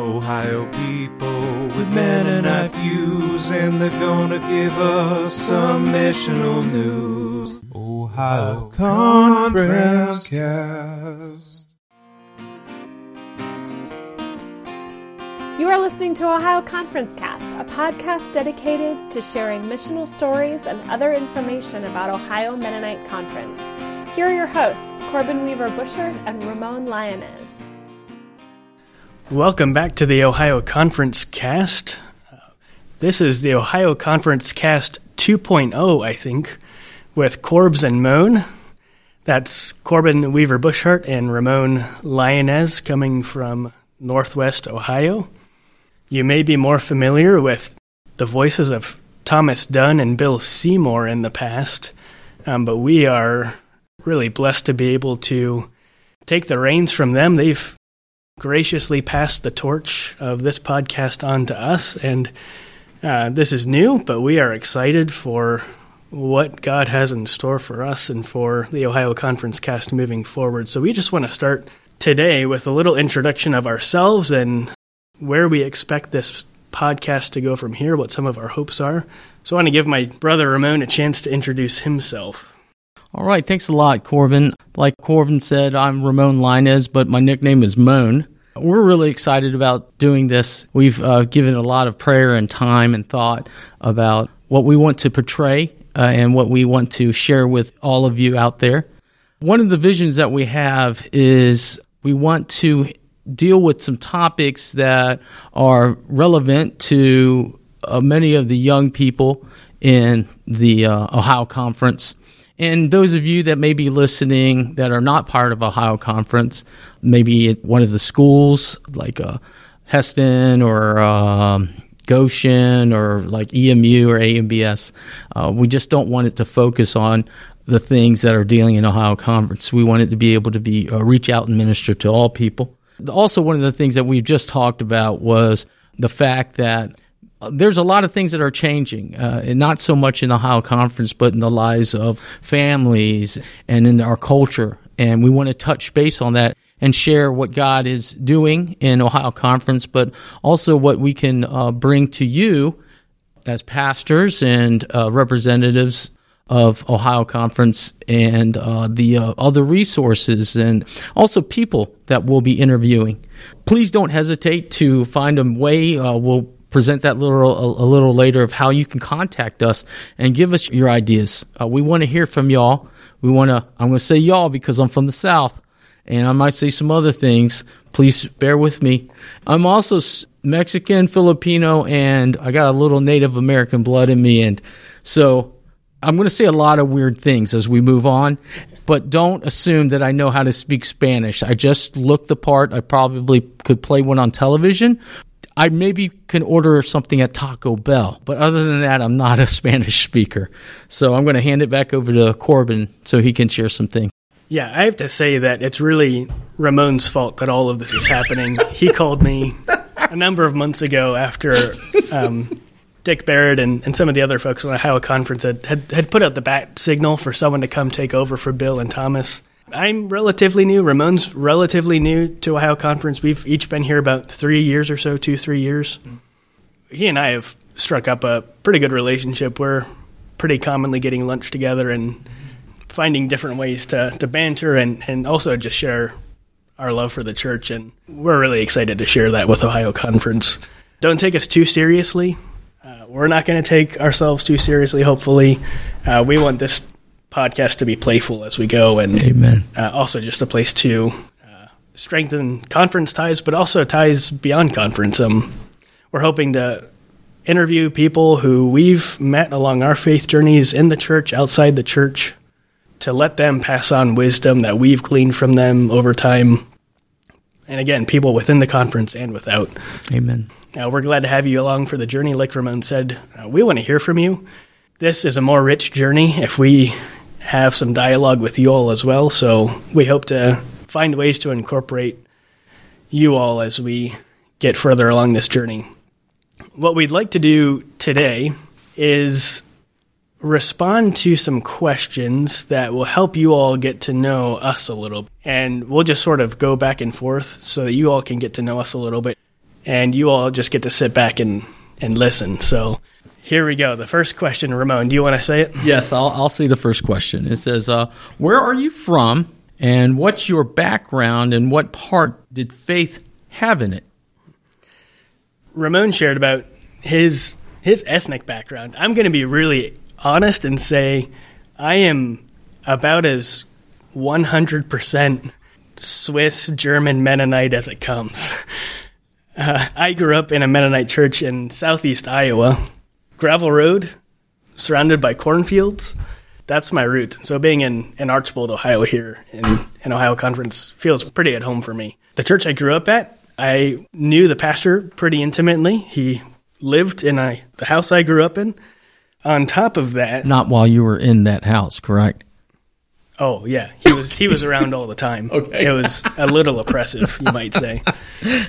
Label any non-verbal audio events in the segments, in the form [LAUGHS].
Ohio people with Mennonite views, and they're gonna give us some missional news. Ohio Conference Cast. You are listening to Ohio Conference Cast, a podcast dedicated to sharing missional stories and other information about Ohio Mennonite Conference. Here are your hosts, Corbin Weaver Bushert and Ramon Lianez. Welcome back to the Ohio Conference Cast. This is the Ohio Conference Cast 2.0, I think, with Corbs and Moan. That's Corbin Weaver Bushart and Ramon Lianez coming from Northwest Ohio. You may be more familiar with the voices of Thomas Dunn and Bill Seymour in the past, um, but we are really blessed to be able to take the reins from them. They've graciously passed the torch of this podcast on to us, and uh, this is new, but we are excited for what God has in store for us and for the Ohio Conference cast moving forward. So we just want to start today with a little introduction of ourselves and where we expect this podcast to go from here, what some of our hopes are. So I want to give my brother Ramon a chance to introduce himself. All right, thanks a lot, Corbin. Like Corbin said, I'm Ramon Lianez, but my nickname is Moan. We're really excited about doing this. We've uh, given a lot of prayer and time and thought about what we want to portray uh, and what we want to share with all of you out there. One of the visions that we have is we want to deal with some topics that are relevant to uh, many of the young people in the uh, Ohio Conference. And those of you that may be listening that are not part of Ohio Conference, maybe at one of the schools like uh, Hesston or um, Goshen or like EMU or AMBS, uh, we just don't want it to focus on the things that are dealing in Ohio Conference. We want it to be able to be uh, reach out and minister to all people. Also, one of the things that we've just talked about was the fact that there's a lot of things that are changing, uh, and not so much in the Ohio Conference, but in the lives of families and in our culture. And we want to touch base on that and share what God is doing in Ohio Conference, but also what we can uh, bring to you as pastors and uh, representatives of Ohio Conference and uh, the uh, other resources and also people that we'll be interviewing. Please don't hesitate to find a way. Uh, we'll present that little a, a, little later of how you can contact us and give us your ideas. Uh, we want to hear from y'all. We want to. I'm going to say y'all because I'm from the South, and I might say some other things. Please bear with me. I'm also Mexican, Filipino, and I got a little Native American blood in me, and so I'm going to say a lot of weird things as we move on, but don't assume that I know how to speak Spanish. I just look the part. I probably could play one on television. I maybe can order something at Taco Bell, but other than that, I'm not a [LAUGHS] Spanish speaker. So I'm going to hand it back over to Corbin so he can share some things. Yeah, I have to say that it's really Ramon's fault that all of this is happening. [LAUGHS] he called me a number of months ago after um, Dick Barrett and, and some of the other folks on the Ohio conference had, had, had put out the bat signal for someone to come take over for Bill and Thomas. I'm relatively new. Ramon's relatively new to Ohio Conference. We've each been here about three years or so, two, three years. He and I have struck up a pretty good relationship. We're pretty commonly getting lunch together and finding different ways to, to banter and, and also just share our love for the church. And we're really excited to share that with Ohio Conference. Don't take us too seriously. Uh, we're not going to take ourselves too seriously, hopefully. Uh, we want this podcast to be playful as we go and Amen. Uh, also just a place to uh, strengthen conference ties, but also ties beyond conference. Um, we're hoping to interview people who we've met along our faith journeys in the church, outside the church, to let them pass on wisdom that we've gleaned from them over time. And again, people within the conference and without. Amen. Uh, we're glad to have you along for the journey. Like Ramon said, uh, we want to hear from you. This is a more rich journey if we have some dialogue with you all as well. So we hope to find ways to incorporate you all as we get further along this journey. What we'd like to do today is respond to some questions that will help you all get to know us a little. And we'll just sort of go back and forth so that you all can get to know us a little bit. and you all just get to sit back and, and listen. So here we go. The first question, Ramon, do you want to say it? Yes, I'll, I'll say the first question. It says, uh, Where are you from, and what's your background, and what part did faith have in it? Ramon shared about his his ethnic background. I'm going to be really honest and say I am about as 100% Swiss German Mennonite as it comes. [LAUGHS] Uh, I grew up in a Mennonite church in southeast Iowa, gravel road, surrounded by cornfields. That's my route. So being in, in Archbold, Ohio, here in, in Ohio Conference feels pretty at home for me. The church I grew up at, I knew the pastor pretty intimately. He lived in a, the house I grew up in. On top of that, Not while you were in that house, correct? Oh yeah, he was he was around all the time. [LAUGHS] Okay. it was a little oppressive, you might say. [LAUGHS]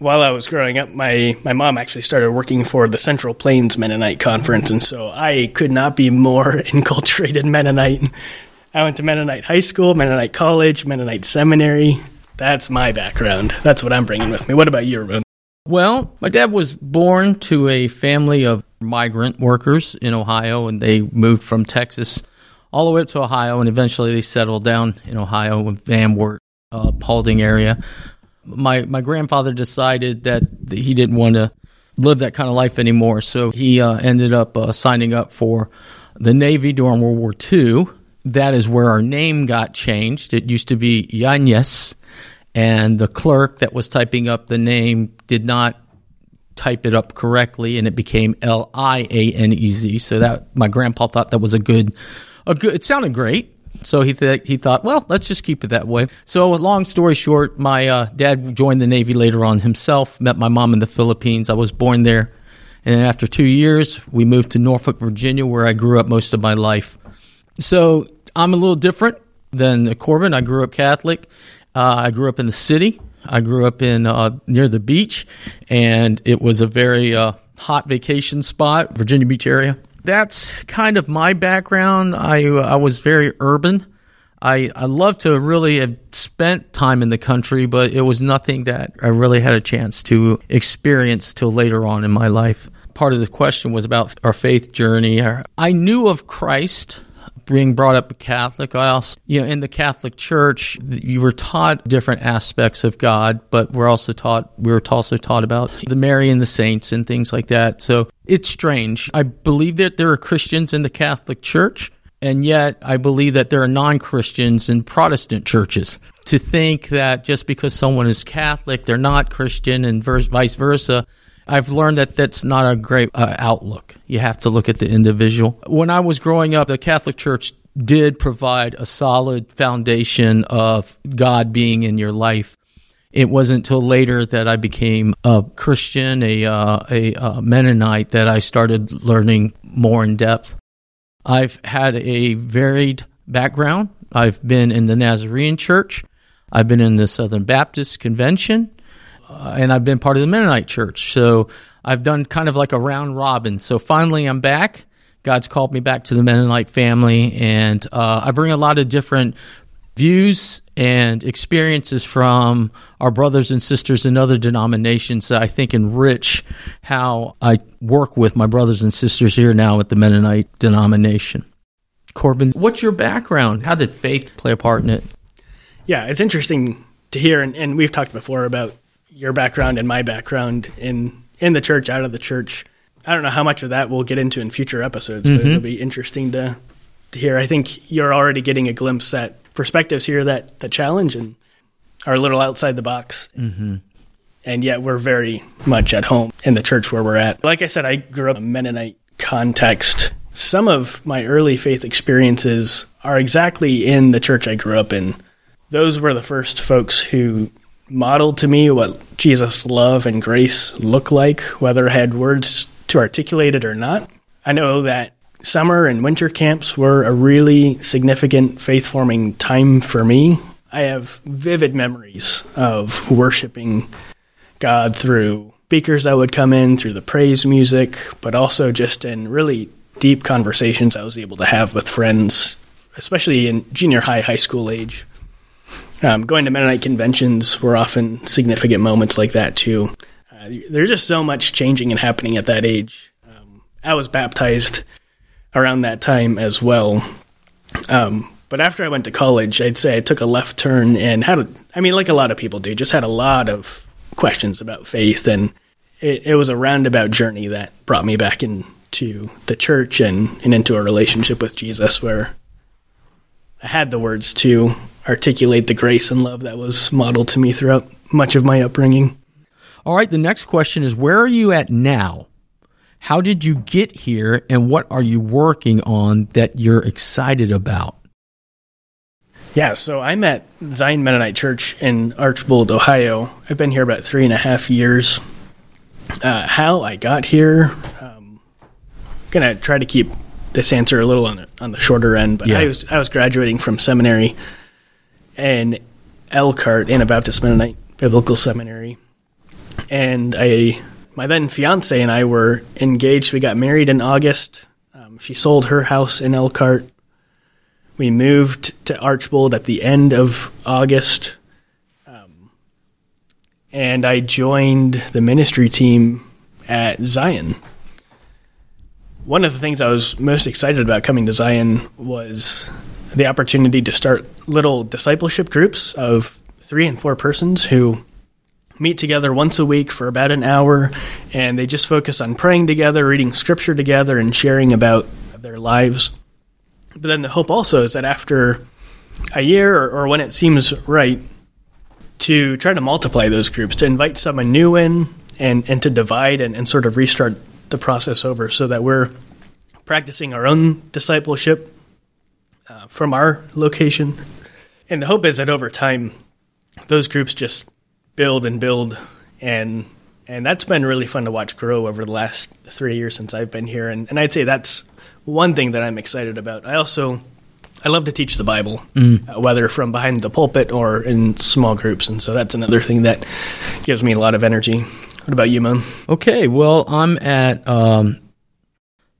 While I was growing up, my my mom actually started working for the Central Plains Mennonite Conference, and so I could not be more [LAUGHS] enculturated Mennonite. I went to Mennonite High School, Mennonite College, Mennonite Seminary. That's my background. That's what I'm bringing with me. What about you, Ramon? Well, my dad was born to a family of migrant workers in Ohio, and they moved from Texas all the way up to Ohio, and eventually they settled down in Ohio in Van Wert, uh, Paulding area. My my grandfather decided that he didn't want to live that kind of life anymore, so he uh, ended up uh, signing up for the Navy during World War II. That is where our name got changed. It used to be Yanez, and the clerk that was typing up the name did not type it up correctly and it became L I A N E Z. So that my grandpa thought that was a good a good it sounded great. So he th- he thought, well, let's just keep it that way. So long story short, my uh, dad joined the Navy later on himself, met my mom in the Philippines. I was born there. And then after 2 years, we moved to Norfolk, Virginia where I grew up most of my life. So I'm a little different than Corbin. I grew up Catholic. Uh, I grew up in the city. I grew up in uh, near the beach, and it was a very uh, hot vacation spot, Virginia Beach area. That's kind of my background. I I was very urban. I I love to really have spent time in the country, but it was nothing that I really had a chance to experience till later on in my life. Part of the question was about our faith journey. I knew of Christ being brought up a Catholic. I also, you know, in the Catholic Church, you were taught different aspects of God, but we're also taught we were also taught about the Mary and the saints and things like that. So it's strange. I believe that there are Christians in the Catholic Church, and yet I believe that there are non-Christians in Protestant churches. To think that just because someone is Catholic, they're not Christian, and vice versa. I've learned that that's not a great uh, outlook. You have to look at the individual. When I was growing up, the Catholic Church did provide a solid foundation of God being in your life. It wasn't until later that I became a Christian, a, uh, a, a Mennonite, that I started learning more in depth. I've had a varied background. I've been in the Nazarene Church. I've been in the Southern Baptist Convention uh, and I've been part of the Mennonite church. So I've done kind of like a round robin. So finally, I'm back. God's called me back to the Mennonite family, and uh, I bring a lot of different views and experiences from our brothers and sisters in other denominations that I think enrich how I work with my brothers and sisters here now at the Mennonite denomination. Corbin, what's your background? How did faith play a part in it? Yeah, it's interesting to hear, and, and we've talked before about your background and my background in in the church, out of the church. I don't know how much of that we'll get into in future episodes, but Mm-hmm. it'll be interesting to to hear. I think you're already getting a glimpse at perspectives here that that challenge and are a little outside the box. Mm-hmm. And yet we're very much at home in the church where we're at. Like I said, I grew up in a Mennonite context. Some of my early faith experiences are exactly in the church I grew up in. Those were the first folks who modeled to me what Jesus' love and grace look like, whether I had words to articulate it or not. I know that summer and winter camps were a really significant faith forming time for me. I have vivid memories of worshiping God through speakers that would come in, through the praise music, but also just in really deep conversations I was able to have with friends, especially in junior high, high school age. Um, going to Mennonite conventions were often significant moments like that too. Uh, there's just so much changing and happening at that age. Um, I was baptized around that time as well. Um, but after I went to college, I'd say I took a left turn and had, a, I mean, like a lot of people do, just had a lot of questions about faith. And it, it was a roundabout journey that brought me back into the church and, and into a relationship with Jesus where I had the words to articulate the grace and love that was modeled to me throughout much of my upbringing. All right, the next question is where are you at now? How did you get here and what are you working on that you're excited about? Yeah, so I'm at Zion Mennonite Church in Archbold, Ohio. I've been here about three and a half years. Uh, how I got here, um, gonna try to keep this answer a little on the, on the shorter end, but Yeah. I was I was graduating from seminary in Elkhart, Anabaptist Mennonite Biblical Seminary, and I my then fiance and I were engaged. We got married in August. Um, she sold her house in Elkhart. We moved to Archbold at the end of August, um, and I joined the ministry team at Zion. One of the things I was most excited about coming to Zion was the opportunity to start little discipleship groups of three and four persons who meet together once a week for about an hour and they just focus on praying together, reading scripture together, and sharing about their lives. But then the hope also is that after a year or, or when it seems right, to try to multiply those groups, to invite someone new in and, and to divide and, and sort of restart the process over so that we're practicing our own discipleship uh, from our location. And the hope is that over time, those groups just build and build and and that's been really fun to watch grow over the last three years since I've been here. And, and I'd say that's one thing that I'm excited about. I also I love to teach the Bible, uh, whether from behind the pulpit or in small groups, and so that's another thing that gives me a lot of energy. What about you, Mom? Okay, well, I'm at um,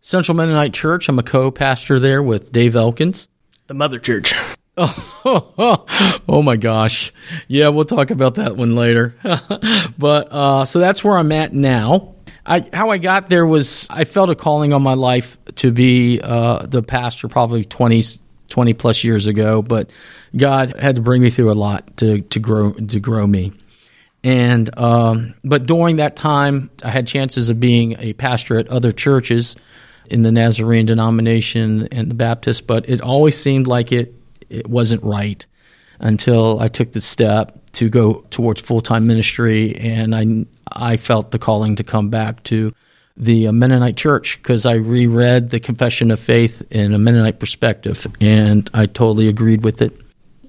Central Mennonite Church. I'm a co pastor there with Dave Elkins. The Mother Church. [LAUGHS] oh my gosh. Yeah, we'll talk about that one later. [LAUGHS] but uh, so that's where I'm at now. I, how I got there was I felt a calling on my life to be uh, the pastor probably 20, 20 plus years ago, but God had to bring me through a lot to, to grow to grow me. And um, but during that time, I had chances of being a pastor at other churches in the Nazarene denomination and the Baptist, but it always seemed like it it wasn't right until I took the step to go towards full time ministry, and I I felt the calling to come back to the Mennonite Church because I reread the Confession of Faith in a Mennonite perspective, and I totally agreed with it.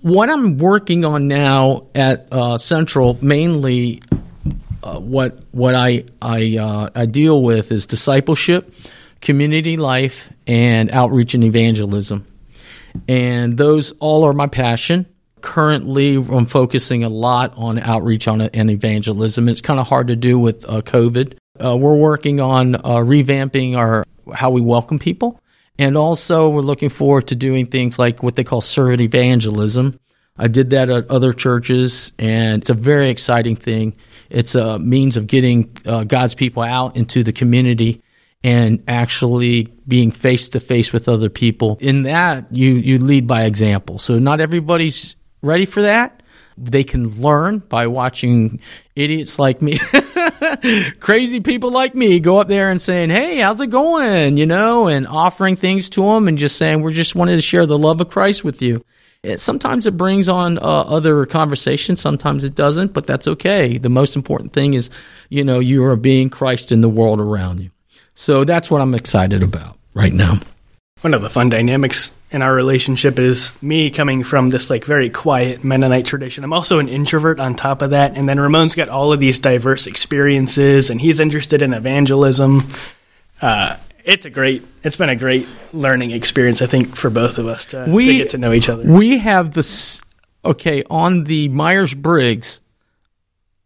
What I'm working on now at uh, Central, mainly uh, what what I I uh, I deal with is discipleship, community life, and outreach and evangelism and those all are my passion. Currently, I'm focusing a lot on outreach on and evangelism. It's kind of hard to do with uh, COVID. Uh, we're working on uh, revamping our how we welcome people, and also we're looking forward to doing things like what they call servant evangelism. I did that at other churches, and it's a very exciting thing. It's a means of getting uh, God's people out into the community and actually being face to face with other people. In that, you you lead by example. So not everybody's ready for that. They can learn by watching idiots like me, [LAUGHS] crazy people like me, go up there and saying, "Hey, how's it going?" You know, and offering things to them and just saying, "We're just wanted to share the love of Christ with you." It, sometimes it brings on uh, other conversations. Sometimes it doesn't, but that's okay. The most important thing is, you know, you are being Christ in the world around you. So that's what I'm excited about right now. One of the fun dynamics in our relationship is me coming from this like very quiet Mennonite tradition. I'm also an introvert on top of that, and then Ramon's got all of these diverse experiences, and he's interested in evangelism. Uh, it's a great, it's been a great learning experience, I think, for both of us to, We- to get to know each other. We have this, okay, on the Myers Briggs,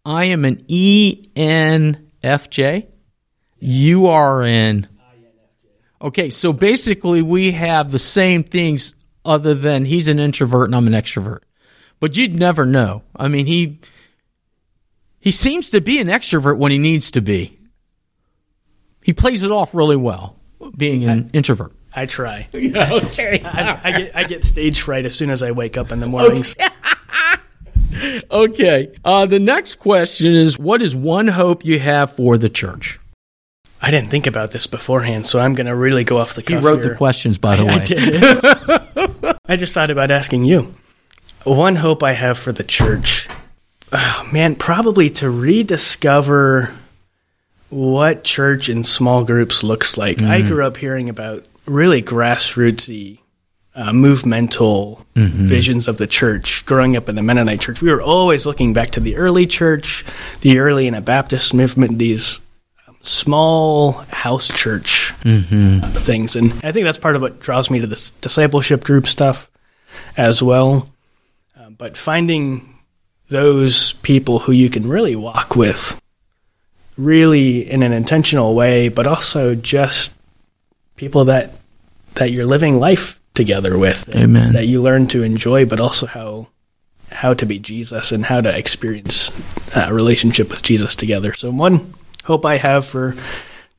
I am an ENFJ. You are in. Okay, so basically we have the same things other than he's an introvert and I'm an extrovert. But you'd never know. I mean, he He seems to be an extrovert when he needs to be. He plays it off really well, being an introvert. I try. [LAUGHS] okay. I, I get I get stage fright as soon as I wake up in the mornings. [LAUGHS] Okay. Uh, the next question is What is one hope you have for the church? I didn't think about this beforehand, so I'm going to really go off the He cuff wrote here. the questions, by the I way. did. [LAUGHS] I just thought about asking you. One hope I have for the church, oh, man, probably to rediscover what church in small groups looks like. I grew up hearing about really grassrootsy, uh, movemental visions of the church. Growing up in the Mennonite church, we were always looking back to the early church, the early Anabaptist movement, these small house church things. And I think that's part of what draws me to this discipleship group stuff as well. Um, but finding those people who you can really walk with, really in an intentional way, but also just people that that you're living life together with, Amen. that you learn to enjoy, but also how how to be Jesus and how to experience a relationship with Jesus together. So one hope I have for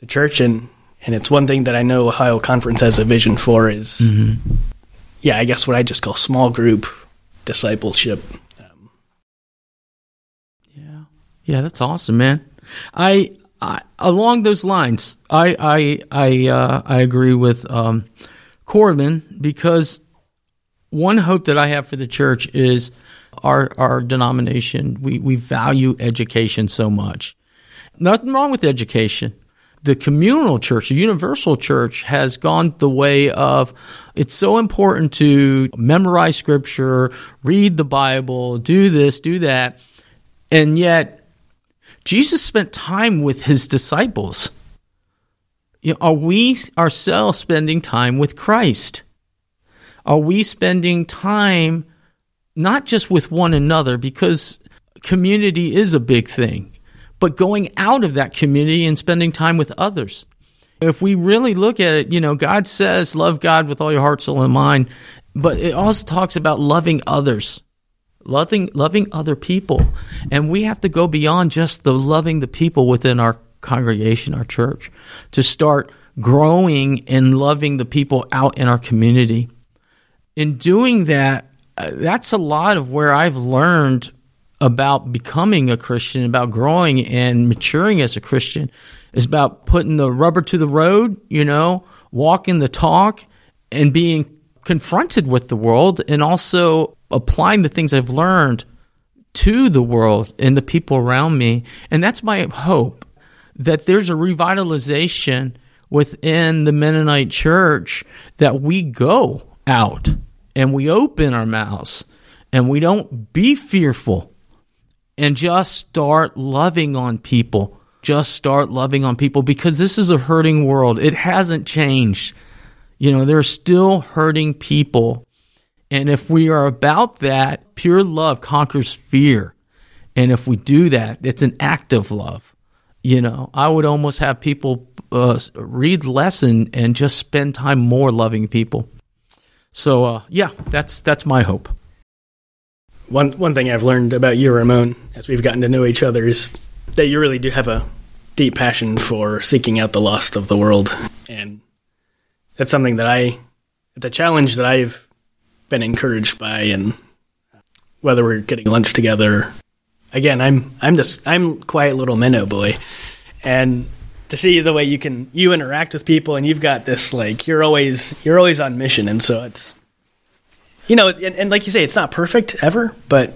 the church and and it's one thing that I know Ohio Conference has a vision for is yeah, I guess what I just call small group discipleship. Um, Yeah, yeah, that's awesome, man. I, I along those lines, I I I uh, I agree with um, Corbin because one hope that I have for the church is our our denomination. We we value education so much. Nothing wrong with education. The communal church, the universal church, has gone the way of it's so important to memorize scripture, read the Bible, do this, do that. And yet, Jesus spent time with his disciples. You know, are we ourselves spending time with Christ? Are we spending time not just with one another, because community is a big thing, but going out of that community and spending time with others? If we really look at it, you know, God says, love God with all your heart, soul, and mind, but it also talks about loving others loving loving other people and we have to go beyond just the loving the people within our congregation our church to start growing and loving the people out in our community in doing that uh, that's a lot of where i've learned about becoming a christian about growing and maturing as a christian is about putting the rubber to the road you know walking the talk and being confronted with the world and also applying the things I've learned to the world and the people around me. And that's my hope that there's a revitalization within the Mennonite church that we go out and we open our mouths and we don't be fearful and just start loving on people. Just start loving on people because this is a hurting world. It hasn't changed. You know, there are still hurting people. And if we are about that, pure love conquers fear. And if we do that, it's an act of love. You know, I would almost have people uh, read less and, and just spend time more loving people. So, uh, yeah, that's that's my hope. One one thing I've learned about you, Ramon, as we've gotten to know each other, is that you really do have a deep passion for seeking out the lost of the world, and that's something that I it's a challenge that I've been encouraged by, and whether we're getting lunch together. Again, I'm I'm just I'm quiet little minnow boy, and to see the way you can you interact with people, and you've got this like you're always you're always on mission, and so it's you know, and, and like you say, it's not perfect ever, but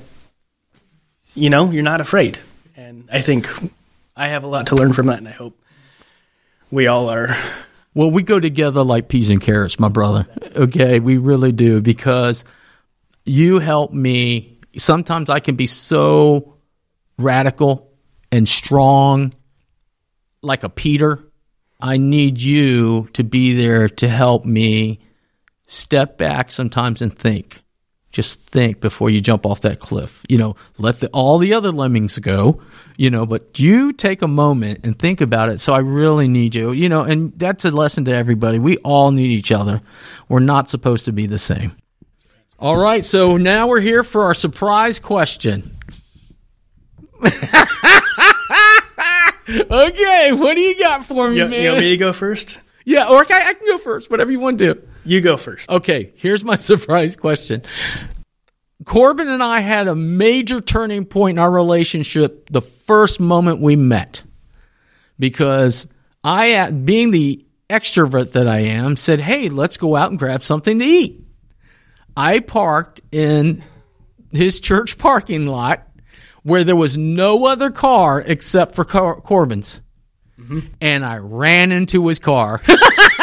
you know, you're not afraid, and I think I have a lot to learn from that, and I hope we all are. Well, we go together like peas and carrots, my brother. Okay, we really do because you help me. Sometimes I can be so radical and strong, like a Peter. I need you to be there to help me step back sometimes and think. Just think before you jump off that cliff. You know, let the, all the other lemmings go, you know, but you take a moment and think about it. So I really need you, you know, and that's a lesson to everybody. We all need each other. We're not supposed to be the same. All right. So now we're here for our surprise question. [LAUGHS] Okay, what do you got for me, You, man? you want me to go first? yeah, or okay, I can go first. Whatever you want to do. You go first. Okay, here's my [LAUGHS] surprise question. Corbin and I had a major turning point in our relationship the first moment we met. Because I, uh, being the extrovert that I am, said, Hey, let's go out and grab something to eat. I parked in his church parking lot where there was no other car except for Cor- Corbin's. And I ran into his car. [LAUGHS]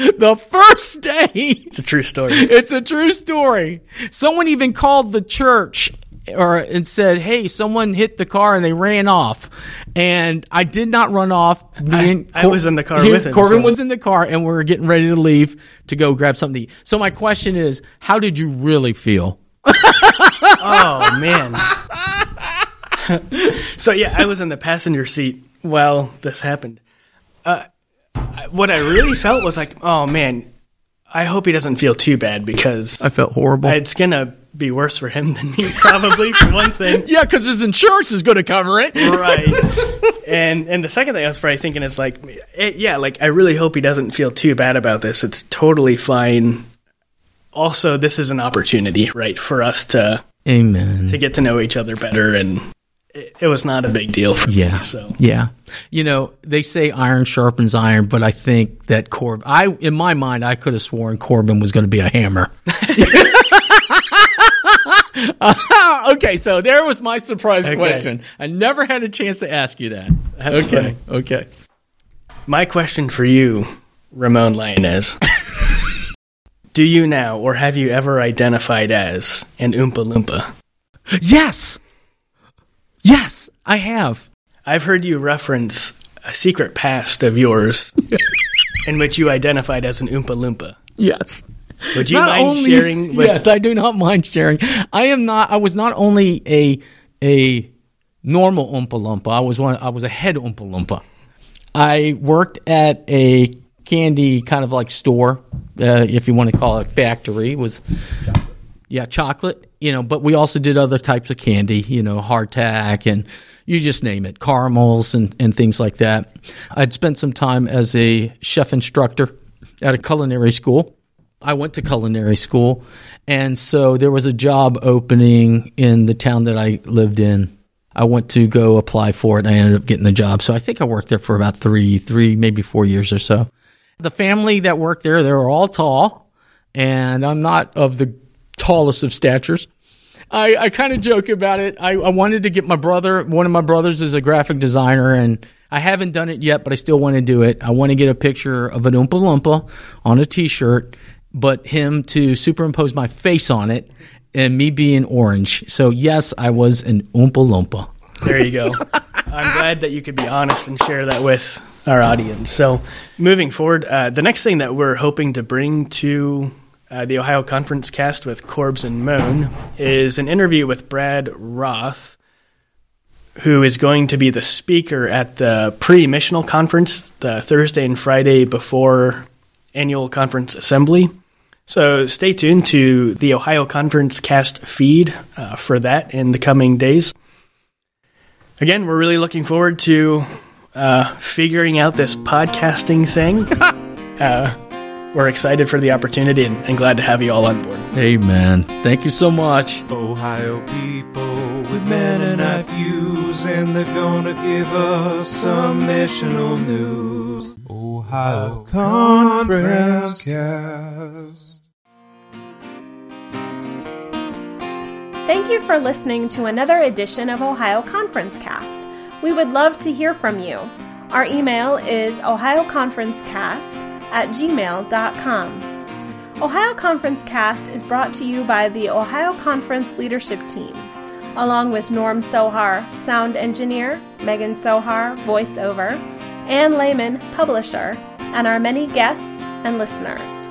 [LAUGHS] the first day. It's a true story. It's a true story. Someone even called the church or and said, "Hey, someone hit the car and they ran off." And I did not run off. I- and I was in the car he- with him, Corbin so- was in the car, and we were getting ready to leave to go grab something. to eat. So my question is, how did you really feel? [LAUGHS] Oh man. [LAUGHS] so yeah, I was in the passenger seat while this happened. Uh, what I really felt was like, oh man, I hope he doesn't feel too bad because I felt horrible. it's gonna be worse for him [LAUGHS] than me, probably for one thing. [LAUGHS] yeah, because his insurance is going to cover it. right. [LAUGHS] And and the second thing I was probably thinking is like, eh, yeah, like I really hope he doesn't feel too bad about this. It's totally fine. Also, this is an opportunity, right, for us to Amen. to get to know each other better, and it, it was not a big deal for Yeah. me. So Yeah. You know, they say iron sharpens iron, but I think that Corbin, I, in my mind, I could have sworn Corbin was going to be a hammer. Uh, [LAUGHS] [LAUGHS] okay, so there was my surprise Okay. question. I never had a chance to ask you that. That's okay. Okay. my question for you, Ramon Lianez. [LAUGHS] Do you now, or have you ever identified as an Oompa Loompa? Yes. Yes, I have. I've heard you reference a secret past of yours [LAUGHS] in which you identified as an Oompa Loompa. Yes. Would you Not mind only- sharing with Yes, I do not mind sharing. I am not. I was not only a a normal Oompa Loompa. I was one. I was a head Oompa Loompa. I worked at a candy kind of like store, uh, if you want to call it factory. It was yeah, chocolate. You know, but we also did other types of candy. You know, hardtack and you just name it, caramels and and things like that. I'd spent some time as a chef instructor at a culinary school. I went to culinary school, and so there was a job opening in the town that I lived in. I went to go apply for it, and I ended up getting the job. So I think I worked there for about three, three, maybe four years or so. The family that worked there, they were all tall, and I'm not of the tallest of statures. I, I kind of joke about it. I, I wanted to get my brother, one of my brothers is a graphic designer, and I haven't done it yet, but I still want to do it. I want to get a picture of an Oompa Loompa on a t shirt, but him to superimpose my face on it and me being orange. So, yes, I was an Oompa Loompa. There you go. [LAUGHS] I'm glad that you could be honest and share that with our audience. So, moving forward, uh, the next thing that we're hoping to bring to uh, the Ohio Conference cast with Corbs and Moan is an interview with Brad Roth, who is going to be the speaker at the pre missional conference the Thursday and Friday before annual conference assembly. So stay tuned to the Ohio Conference cast feed uh, for that in the coming days. Again, we're really looking forward to uh, figuring out this podcasting thing. [LAUGHS] we're excited for the opportunity and, and glad to have you all on board. Amen. Thank you so much. Ohio people with Mennonite views, and they're gonna give us some missional news. Ohio Conference Cast. Thank you for listening to another edition of Ohio Conference Cast. We would love to hear from you. Our email is ohioconferencecast at gmail.com. Ohio Conference Cast is brought to you by the Ohio Conference Leadership Team, along with Norm Sohar, sound engineer, Megan Sohar, voiceover, Ann Lehman, publisher, and our many guests and listeners.